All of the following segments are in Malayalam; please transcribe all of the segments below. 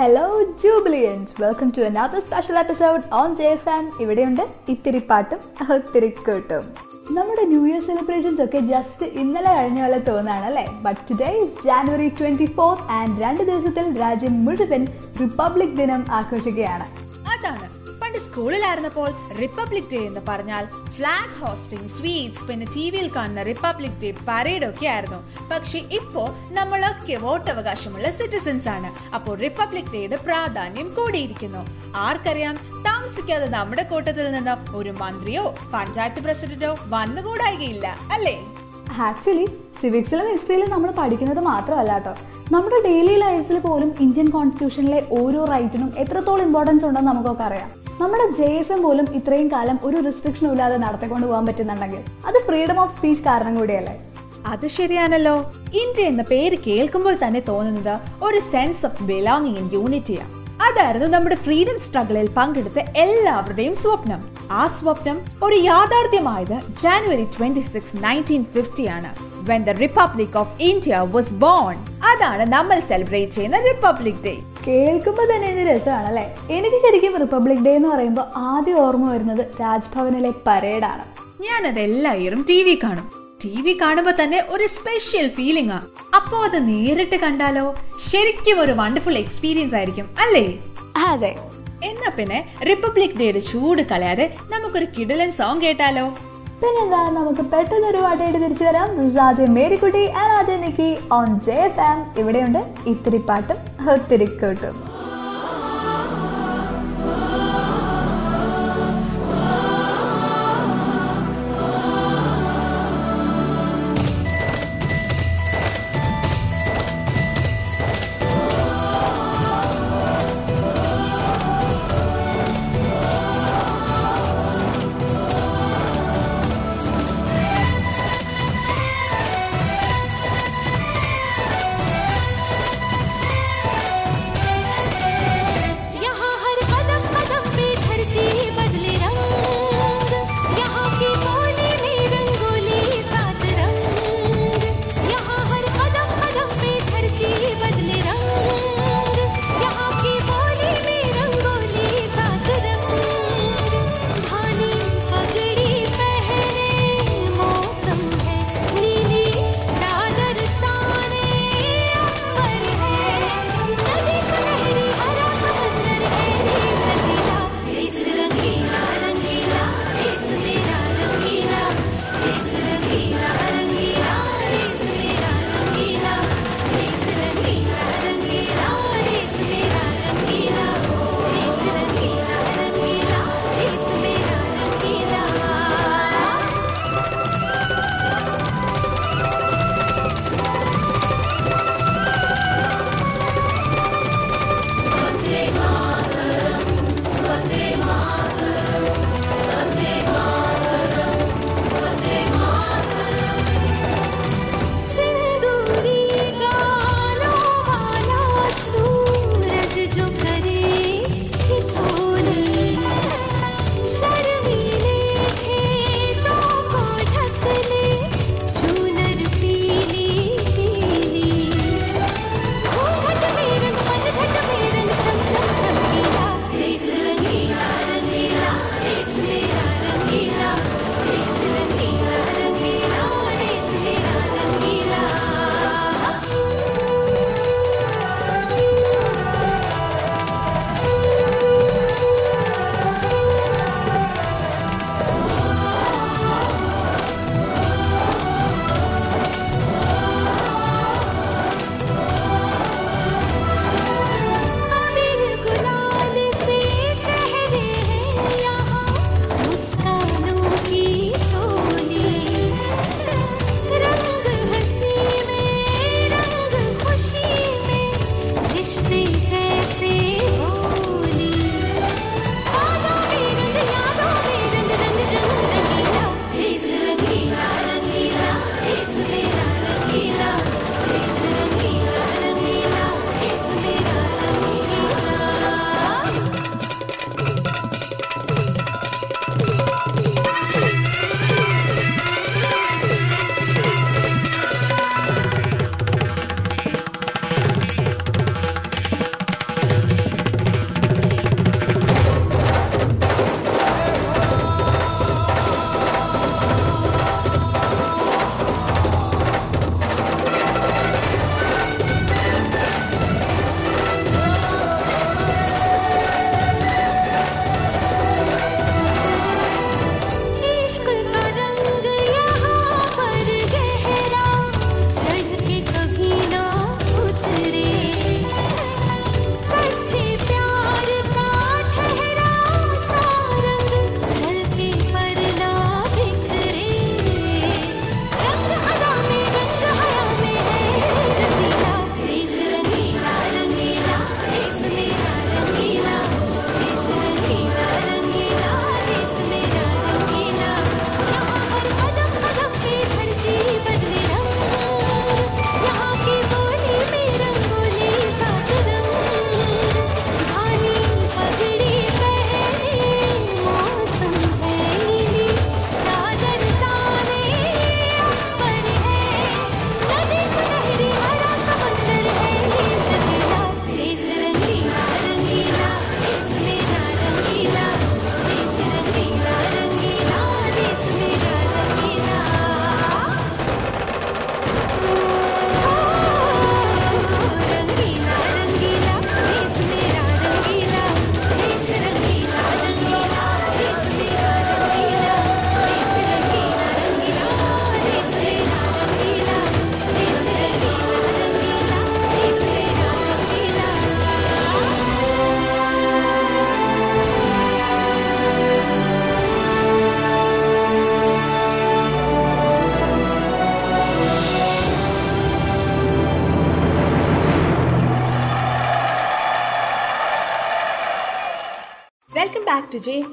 Hello Jubileans welcome to another special episode on J F M ഇവിടെയുണ്ട് ഇത്തിരി പാട്ടും ഒത്തിരി കൂട്ടും. നമ്മുടെ ന്യൂ ഇയർ സെലിബ്രേഷൻസ് ഒക്കെ ജസ്റ്റ് ഇന്നലെ കഴിഞ്ഞ പോലെ തോന്നാണ് അല്ലേ? But today is January twenty fourth and രണ്ട് ദിവസത്തിൽ രാജ്യം മുഴുവൻ റിപ്പബ്ലിക് ദിനം ആഘോഷിക്കുകയാണ്. അതാണ്. പണ്ട് സ്കൂളിലായിരുന്നപ്പോൾ റിപ്പബ്ലിക് ഡേ എന്ന് പറഞ്ഞാൽ ഫ്ലാഗ് ഹോസ്റ്റിംഗ് സ്വീറ്റ്സ് പിന്നെ ടി വിയിൽ കാണുന്ന റിപ്പബ്ലിക് ഡേ പരേഡ് ഒക്കെ ആയിരുന്നു. പക്ഷെ ഇപ്പോ നമ്മളൊക്കെ വോട്ടവകാശമുള്ള സിറ്റിസൺസ് ആണ്. അപ്പോൾ റിപ്പബ്ലിക് ഡേയുടെ പ്രാധാന്യം കൂടിയിരിക്കുന്നു. ആർക്കറിയാം താമസിക്കാതെ നമ്മുടെ കൂട്ടത്തിൽ നിന്ന് ഒരു മന്ത്രിയോ പഞ്ചായത്ത് പ്രസിഡന്റോ വന്നുകൂടായികയില്ല അല്ലേ? ആക്ച്വലി സിവിക്സിലും ഹിസ്റ്ററിയിലും നമ്മൾ പഠിക്കുന്നത് മാത്രമല്ല കേട്ടോ. നമ്മുടെ ഡെയിലി ലൈഫിൽ പോലും ഇന്ത്യൻ കോൺസ്റ്റിറ്റ്യൂഷനിലെ ഓരോ റൈറ്റിനും എത്രത്തോളം ഇമ്പോർട്ടൻസ് ഉണ്ടെന്ന് നമുക്കൊക്കെ അറിയാം. നമ്മുടെ ജെ എഫ് എം പോലും ഇത്രയും കാലം ഒരു റിസ്ട്രിക്ഷനും ഇല്ലാതെ നടത്തിക്കൊണ്ട് പോകാൻ പറ്റുന്നുണ്ടെങ്കിൽ അത് ഫ്രീഡം ഓഫ് സ്പീച്ച് കാരണം കൂടിയല്ലേ? അത് ശരിയാണല്ലോ. ഇന്ത്യ എന്ന പേര് കേൾക്കുമ്പോൾ തന്നെ തോന്നുന്നത് ഒരു സെൻസ് ഓഫ് ബിലോങ്ങിങ് ഇൻ യൂണിറ്റിയാണ് അതായിരുന്നു നമ്മുടെ ഫ്രീഡം സ്ട്രഗിളിൽ പങ്കെടുത്ത എല്ലാവരുടെയും സ്വപ്നം. ആ സ്വപ്നം ഒരു യാഥാർത്ഥ്യമായത് January twenty six nineteen fifty ആണ്. When the republic of India was born അതാണ് നമ്മൾ സെലിബ്രേറ്റ് ചെയ്യുന്ന റിപ്പബ്ലിക് ഡേ കേൾക്കുമ്പോൾ തന്നെ ഇത് രസമാണല്ലേ? എനിക്ക് ശരിക്കും റിപ്പബ്ലിക് ഡേ എന്ന് പറയുമ്പോൾ ആദ്യം ഓർമ്മ വരുന്നത് രാജ്ഭവനിലെ പരേഡാണ്. ഞാനത് എല്ലാ ഇയറും ടി വി കാണും. ടി വി കാണുമ്പോ തന്നെ ഒരു സ്പെഷ്യൽ ഫീലിംഗ് ആ. അപ്പോ അത് നേരിട്ട് കണ്ടാലോ? ശരിക്കും ഒരു വണ്ടർഫുൾ എക്സ്പീരിയൻസ് ആയിരിക്കും അല്ലേ? അതെ. എന്നാ പിന്നെ റിപ്പബ്ലിക് ഡേയുടെ ചൂട് കളയാതെ നമുക്കൊരു കിടലൻ സോങ് കേട്ടാലോ? പിന്നെന്താ നമുക്ക് പെട്ടെന്ന് ഒരു പാട്ടായിട്ട് തിരിച്ചു വരാം ആജെ മേരിക്കുട്ടി ആൻഡ് ആദ്യം നിക്കി ഓൺ ജെ ഫാം ഇവിടെയുണ്ട്. ഇത്തിരി പാട്ടും ഒത്തിരി കൂട്ടും.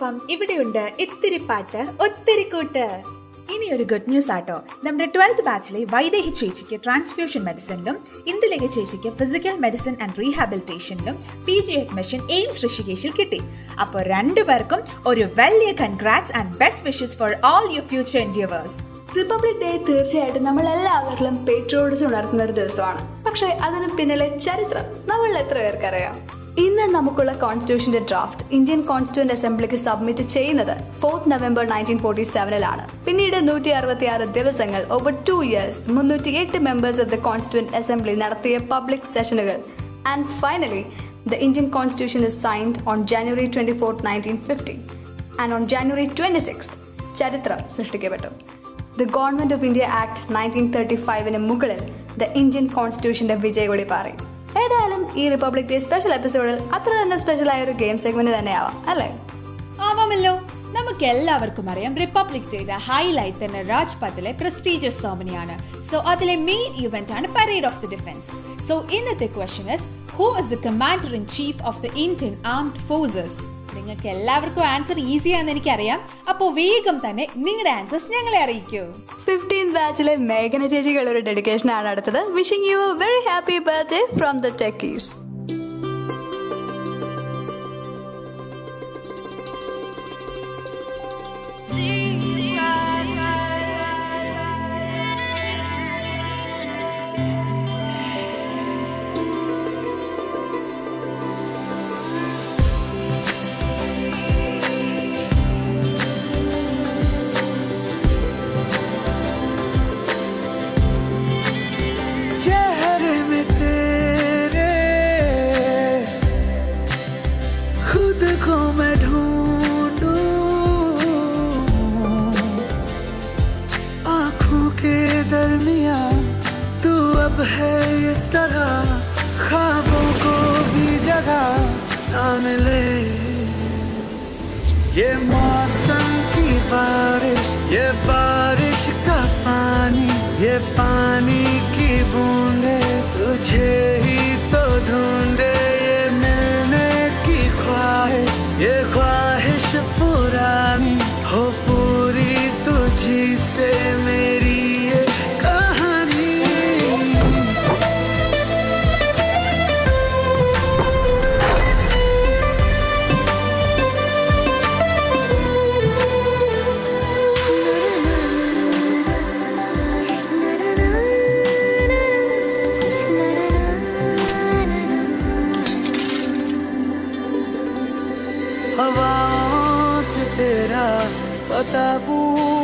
ജെ ഇവിടെയുണ്ട്. ഇത്തിരി പാട്ട് ഒത്തിരി കൂട്ട്. ഇനി ഒരു ഗുഡ് ന്യൂസ് ആട്ടോ. നമ്മുടെ ട്വൽത്ത് ബാച്ചിലെ വൈദേഹി ചേച്ചിക്ക് ട്രാൻസ്ഫ്യൂഷൻ മെഡിസിനിലും ഇന്ദുലേഖ ചേച്ചിക്ക് ഫിസിക്കൽ മെഡിസിൻ ആൻഡ് റീഹാബിലിറ്റേഷനിലും പി ജി അഡ്മിഷൻ എയിംസ് ഋഷികേശിൽ കിട്ടി. അപ്പോൾ രണ്ടുപേർക്കും ഒരു വലിയ congrats and best wishes for all your future endeavours republic day തീർച്ചയായിട്ടും നമ്മൾ എല്ലാവരിലും പേട്രോളിസം ഉണർത്തുന്ന ഒരു ദിവസമാണ്. പക്ഷേ അതിന് പിന്നിലെ ചരിത്രം നമ്മൾ എത്ര പേർക്കറിയാം? ഇന്ന് നമുക്കുള്ള കോൺസ്റ്റിറ്റ്യൂഷന്റെ ഡ്രാഫ്റ്റ് ഇന്ത്യൻ കോൺസ്റ്റിറ്റ്യൂന്റ് അസംബ്ലിക്ക് സബ്മിറ്റ് ചെയ്യുന്നത് ഫോർത്ത് നവംബർ നയന്റീൻ ഫോർട്ടി സെവനിലാണ് പിന്നീട് നൂറ്റി അറുപത്തി ആറ് ദിവസങ്ങൾ ഓവർ ടു ഇയേഴ്സ് മുന്നൂറ്റി എട്ട് members of the constituent assembly നടത്തിയ പബ്ലിക് സെഷനുകൾ and finally the Indian constitution is signed on January twenty fourth nineteen fifty and on January twenty six ചരിത്രം സൃഷ്ടിക്കപ്പെട്ടു. The government of India act nineteen thirty ഫൈവിന് മുകളിൽ ദ ഇന്ത്യൻ കോൺസ്റ്റിറ്റ്യൂഷന്റെ വിജയകൊടി പറയും ഏതായാലും ഈ റിപ്പബ്ലിക് ഡേ സ്പെഷ്യൽ എപ്പിസോഡിൽ അത്ര തന്നെ സ്പെഷ്യൽ ആയ ഒരു ഗെയിം സെഗ്മെന്റ് തന്നെയാവാം അല്ലേ? ആവാമല്ലോ. നമുക്ക് എല്ലാവർക്കും അറിയാം റിപ്പബ്ലിക് ഡേയുടെ ഹൈലൈറ്റ് തന്നെ രാജ്പഥിലെ പ്രസ്റ്റീജിയസ് സെർമണിയാണ് സോ അതിലെ മെയിൻ ഇവന്റ് ആണ് parade of the defence so ഇന്നത്തെ question is who is the commander in chief of the Indian armed forces നിങ്ങൾക്ക് എല്ലാവർക്കും ആൻസർ ഈസി ആണെന്ന് എനിക്കറിയാം. അപ്പോൾ വേഗം തന്നെ നിങ്ങളുടെ ആൻസേഴ്സ് ഞങ്ങളെ അറിയിക്കൂ. ഫിഫ്റ്റീൻ ബാച്ചിലെ മേഘന ചേച്ചിക്കുള്ള ഒരു ഡെഡിക്കേഷൻ ആണ് അടുത്തത്. Wishing you very happy birthday from the techies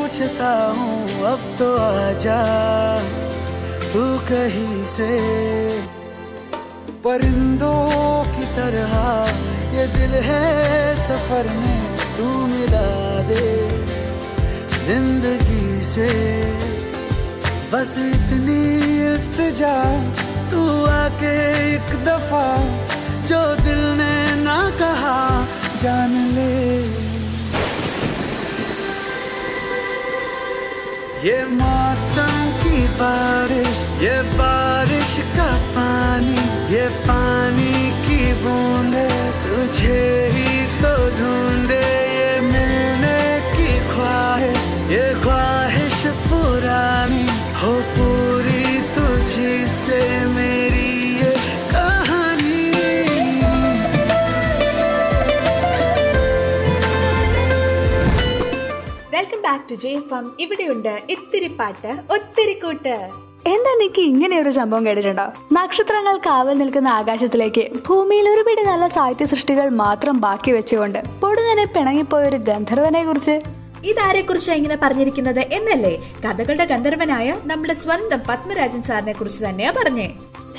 पूछता हूँ, अब तो आजा तू कहीं से। परिंदों की तरह ये दिल है सफ़र में, तू मिला दे ज़िंदगी से। बस इतनी इल्तिजा, तू आके एक दफ़ा जो दिल ने ना कहा, जान ले। ये मौसम की बारिश ये बारिश का पानी ये पानी ബാക്ക് ടു ജെ ഫം ഇവിടെയുണ്ട് ഇത്തിരി പാട്ട് ഒത്തിരി കൂട്ട്. എന്താ നിക്ക് ഇങ്ങനെ ഒരു സംഭവം കേട്ടിട്ടുണ്ടോ? നക്ഷത്രങ്ങൾ കാവൽ നിൽക്കുന്ന ആകാശത്തിലേക്ക് ഭൂമിയിൽ ഒരു പിടി നല്ല സാഹിത്യ സൃഷ്ടികൾ മാത്രം ബാക്കി വെച്ചുകൊണ്ട് പൊടുന്നനെ പിണങ്ങിപ്പോയ ഒരു ഗന്ധർവനെ കുറിച്ച്. ഇതാരെ കുറിച്ചാണ് ഇങ്ങനെ പറഞ്ഞിരിക്കുന്നത് എന്നല്ലേ? കഥകളുടെ ഗന്ധർവനായ നമ്മുടെ സ്വന്തം പത്മരാജൻ സാറിനെ കുറിച്ച് തന്നെയാ പറഞ്ഞേ.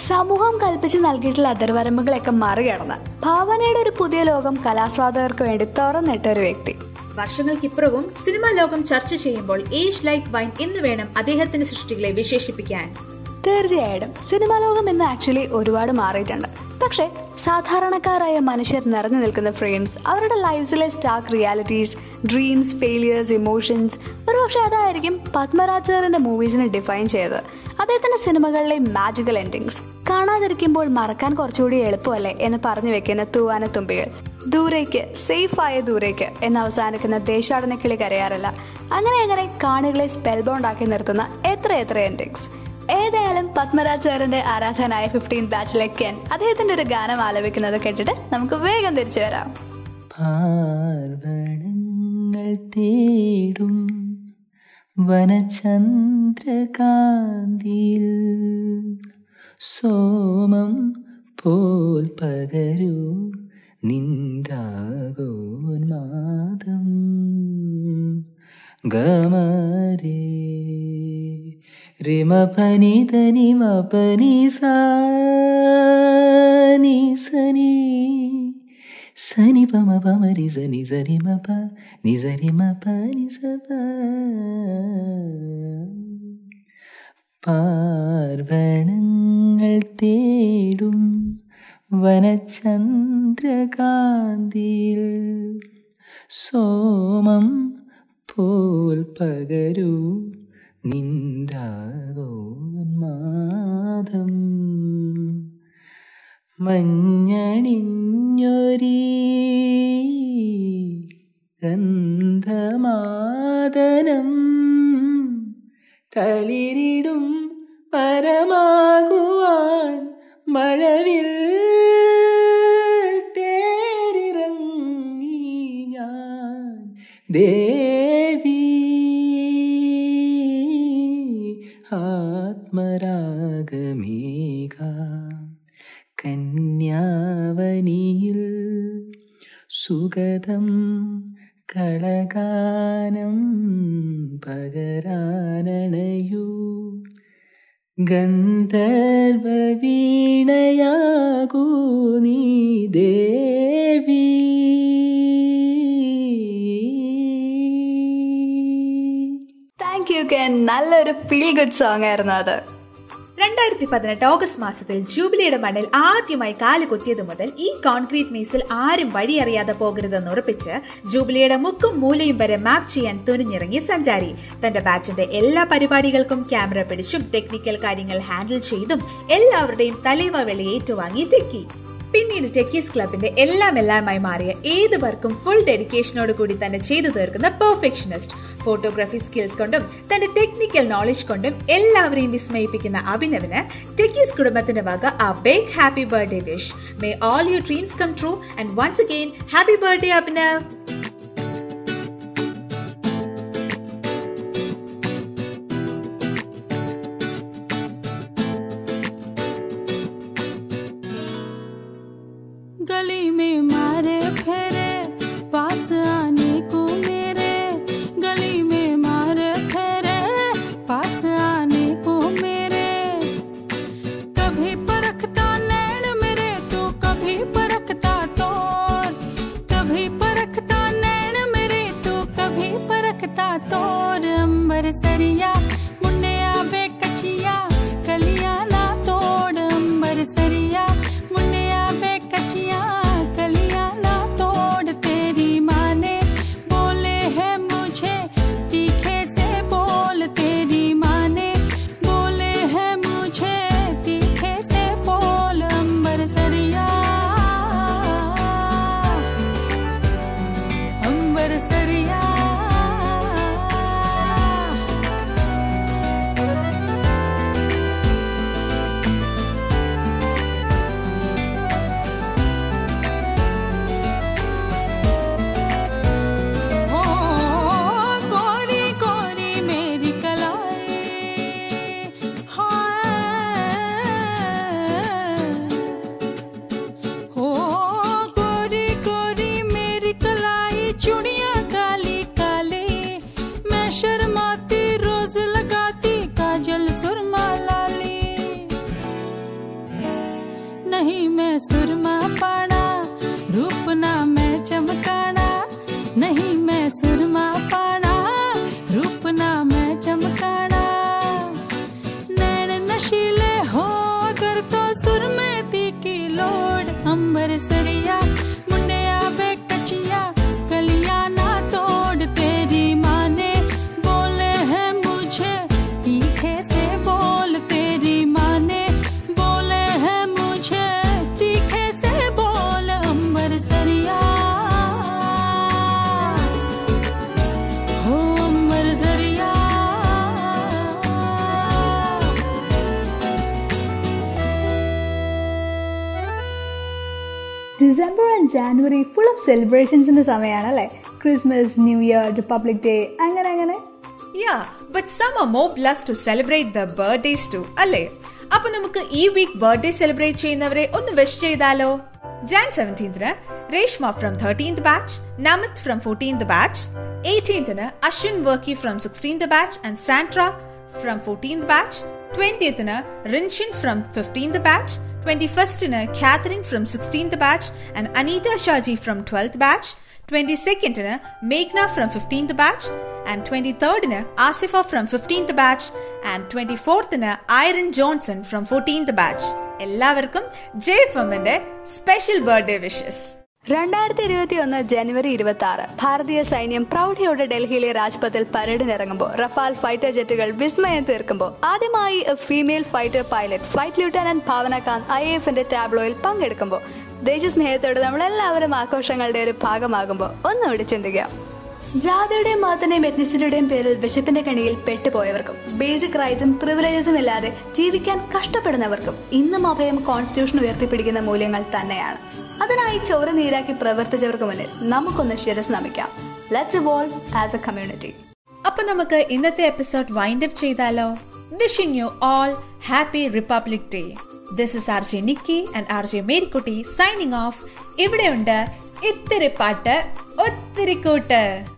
സമൂഹം കൽപ്പിച്ച് നൽകിയിട്ടുള്ള അതിർവരമ്പുകളൊക്കെ മറികടന്ന് ഭാവനയുടെ ഒരു പുതിയ ലോകം കലാസ്വാദകർക്ക് വേണ്ടി തുറന്നിട്ട ഒരു വ്യക്തി. വർഷങ്ങൾക്കിപ്പുറവും സിനിമാ ലോകം ചർച്ച ചെയ്യുമ്പോൾ ഏജ് ലൈക്ക് വൈൻ എന്ന് വേണം അദ്ദേഹത്തിന്റെ സൃഷ്ടികളെ വിശേഷിപ്പിക്കാൻ. തീർച്ചയായിട്ടും സിനിമാ ലോകം ഇന്ന് ആക്ച്വലി ഒരുപാട് മാറിയിട്ടുണ്ട്. പക്ഷേ സാധാരണക്കാരായ മനുഷ്യർ നിറഞ്ഞു നിൽക്കുന്ന ഫ്രെയിംസ് അവരുടെ ലൈഫിലെ stark realities dreams failures emotions ഒരുപക്ഷെ അതായിരിക്കും പത്മരാജ് സാറിന്റെ മൂവീസിനെ ഡിഫൈൻ ചെയ്തത്. അദ്ദേഹത്തിന്റെ സിനിമകളിലെ മാജിക്കൽ എൻഡിങ്സ് കാണാതിരിക്കുമ്പോൾ മറക്കാൻ കുറച്ചുകൂടി എളുപ്പമല്ലേ എന്ന് പറഞ്ഞു വെക്കുന്ന തൂവാന തുമ്പികൾ. ദൂരേക്ക് സേഫായ ദൂരേക്ക് എന്ന് അവസാനിക്കുന്ന ദേശാടന കിളി കരയാറില്ല. അങ്ങനെ അങ്ങനെ കാണികളെ സ്പെൽ ബോണ്ട് ആക്കി നിർത്തുന്ന എത്ര എത്ര എൻഡിങ്സ് ഏതായാലും പത്മരാജ് സാറിന്റെ ആരാധനായ ഫിഫ്റ്റീൻ ബാച്ചിലെ കെൻ അദ്ദേഹത്തിന്റെ ഒരു ഗാനം ആലപിക്കുന്നത് കേട്ടിട്ട് നമുക്ക് വേഗം തിരിച്ചു വരാം. പാർവണങ്ങൾ തേടും സോമം പോൽ പകരൂ നിന്ദാഗോന്മാദം ഗമരേ റിമപനി മപനി സാനി സനി സനി പമ പമരി സനി സരി മപ നി സരി മപ നി സപ പാർവണങ്ങൾ തേടും വനചന്ദ്രകാന്തിയിൽ സോമം പോൽ പകരൂ നിന്ദാഗോന്മാദം മഞ്ഞണിഞ്ഞൊരീ ഗന്ധമാദനം തളിരിടും പരമാകുവാൻ മഴവിൽ ആത്മരാഗമേക കന്യാവനിയിൽ സുഗതം കളകാനം പകരാനണയൂ. ഗന്ധർവീണയാകൂ നീ ദേവി താങ്ക് യു കെൻ നല്ലൊരു ഫീൽ ഗുഡ് സോങ് ആയിരുന്നു അത്. രണ്ടായിരത്തി പതിനെട്ട് ഓഗസ്റ്റ് മാസത്തിൽ ജൂബിലിയുടെ മണ്ണിൽ ആദ്യമായി കാൽ കുത്തിയത് മുതൽ ഈ കോൺക്രീറ്റ് മീസിൽ ആരും വഴിയറിയാതെ പോകരുതെന്ന് ഉറപ്പിച്ച് ജൂബിലിയുടെ മുക്കും മൂലയും വരെ മാപ്പ് ചെയ്യാൻ തുനിഞ്ഞിറങ്ങി സഞ്ചാരി. തന്റെ ബാച്ചിന്റെ എല്ലാ പരിപാടികൾക്കും ക്യാമറ പിടിച്ചും ടെക്നിക്കൽ കാര്യങ്ങൾ ഹാൻഡിൽ ചെയ്തും എല്ലാവരുടെയും തലൈവ വെളി ഏറ്റുവാങ്ങി ടെക്കി. പിന്നീട് ടെക്കീസ് ക്ലബിന്റെ എല്ലാം എല്ലാമായി മാറിയ ഏത് വർക്കും ഫുൾ ഡെഡിക്കേഷനോട് കൂടി തന്നെ ചെയ്തു തീർക്കുന്ന പെർഫെക്ഷനിസ്റ്റ് ഫോട്ടോഗ്രാഫി സ്കിൽസ് കൊണ്ടും തന്റെ ടെക്നിക്കൽ നോളജ് കൊണ്ടും എല്ലാവരെയും വിസ്മയിപ്പിക്കുന്ന അഭിനവിന് ടെക്കീസ് കുടുംബത്തിന്റെ വക ആ big happy birthday wish may all your dreams come true and once again happy birthday Abhinav December and January full of സെലിബ്രേഷൻസിന്റെ സമയമാണ് അല്ലേ Christmas new year republic day അങ്ങനെ അങ്ങനെ yeah but some are more blessed to celebrate the birthdays too അല്ലേ അപ്പൊ നമുക്ക് ഈ വീക്ക് ബർത്ത്ഡേ സെലിബ്രേറ്റ് ചെയ്യുന്നവരെ ഒന്ന് വിഷ് ചെയ്താലോ Jan സെവന്റീൻത്തിന് Reshma from thirteenth batch Namith from fourteenth batch എയ്റ്റീൻത്തിന് Ashwin Varkey from sixteenth batch and Sandra from fourteenth batch ട്വന്റിയത്തിന് Rinshin from fifteenth batch twenty ഫസ്റ്റിന് Catherine from sixteenth batch and Aneetha Shaji from twelfth batch twenty സെക്കൻഡിന് മേഘ്ന from fifteenth batch and twenty തേർഡിന് Asifa from fifteenth batch and twenty ഫോർത്തിന് Irene Johnson from fourteenth batch എല്ലാവർക്കും ജെ എഫ് എമ്മിന്റെ സ്പെഷ്യൽ ബർത്ത്ഡേ വിഷസ് രണ്ടായിരത്തി ഇരുപത്തി ഒന്ന് ജനുവരി ഇരുപത്തി ആറ് ഭാരതീയ സൈന്യം പ്രൗഢിയോടെ ഡൽഹിയിലെ രാജ്പഥിൽ പരേഡിനിറങ്ങുമ്പോൾ റഫാൽ ഫൈറ്റർ ജെറ്റുകൾ വിസ്മയം തീർക്കുമ്പോൾ ആദ്യമായി female fighter pilot flight ലൂട്ടനന്റ് ഭാവനകാന്ത് I എഫിന്റെ ടാബ്ലോയിൽ പങ്കെടുക്കുമ്പോൾ ദേശസ്നേഹത്തോടെ നമ്മളെല്ലാവരും ആഘോഷങ്ങളുടെ ഒരു ഭാഗമാകുമ്പോൾ ഒന്നുകൂടി ചിന്തിക്കാം. ജാതിയുടെയും മതത്തിന്റെയും എത്നിസിറ്റിയുടെയും പേരിൽ വിശപ്പിന്റെ കണിയിൽ പെട്ടുപോയവർക്കും ബേസിക് റൈറ്റ്സും പ്രിവിലേജസും ഇല്ലാതെ ജീവിക്കാൻ കഷ്ടപ്പെടുന്നവർക്കും ഇന്നും അഭയം കോൺസ്റ്റിറ്റ്യൂഷൻ ഉയർത്തിപ്പിടിക്കുന്ന മൂല്യങ്ങൾ തന്നെയാണ്. അതിനായി ചോര നീരാക്കി പ്രവർത്തിച്ചവർക്ക് മുന്നിൽ നമുക്കൊന്ന് ശിരസ് നമിക്കാം. Let's evolve as a community അപ്പൊ നമുക്ക് ഇന്നത്തെ എപ്പിസോഡ് വൈൻഡ് അപ്പ് ചെയ്താലോ? Wishing you all happy republic day this is R J Nikki and R J Marykutty signing off ഇവിടെയുണ്ട് ഇത്തിരി പാട്ട് ഒത്തിരി കൂട്ട്.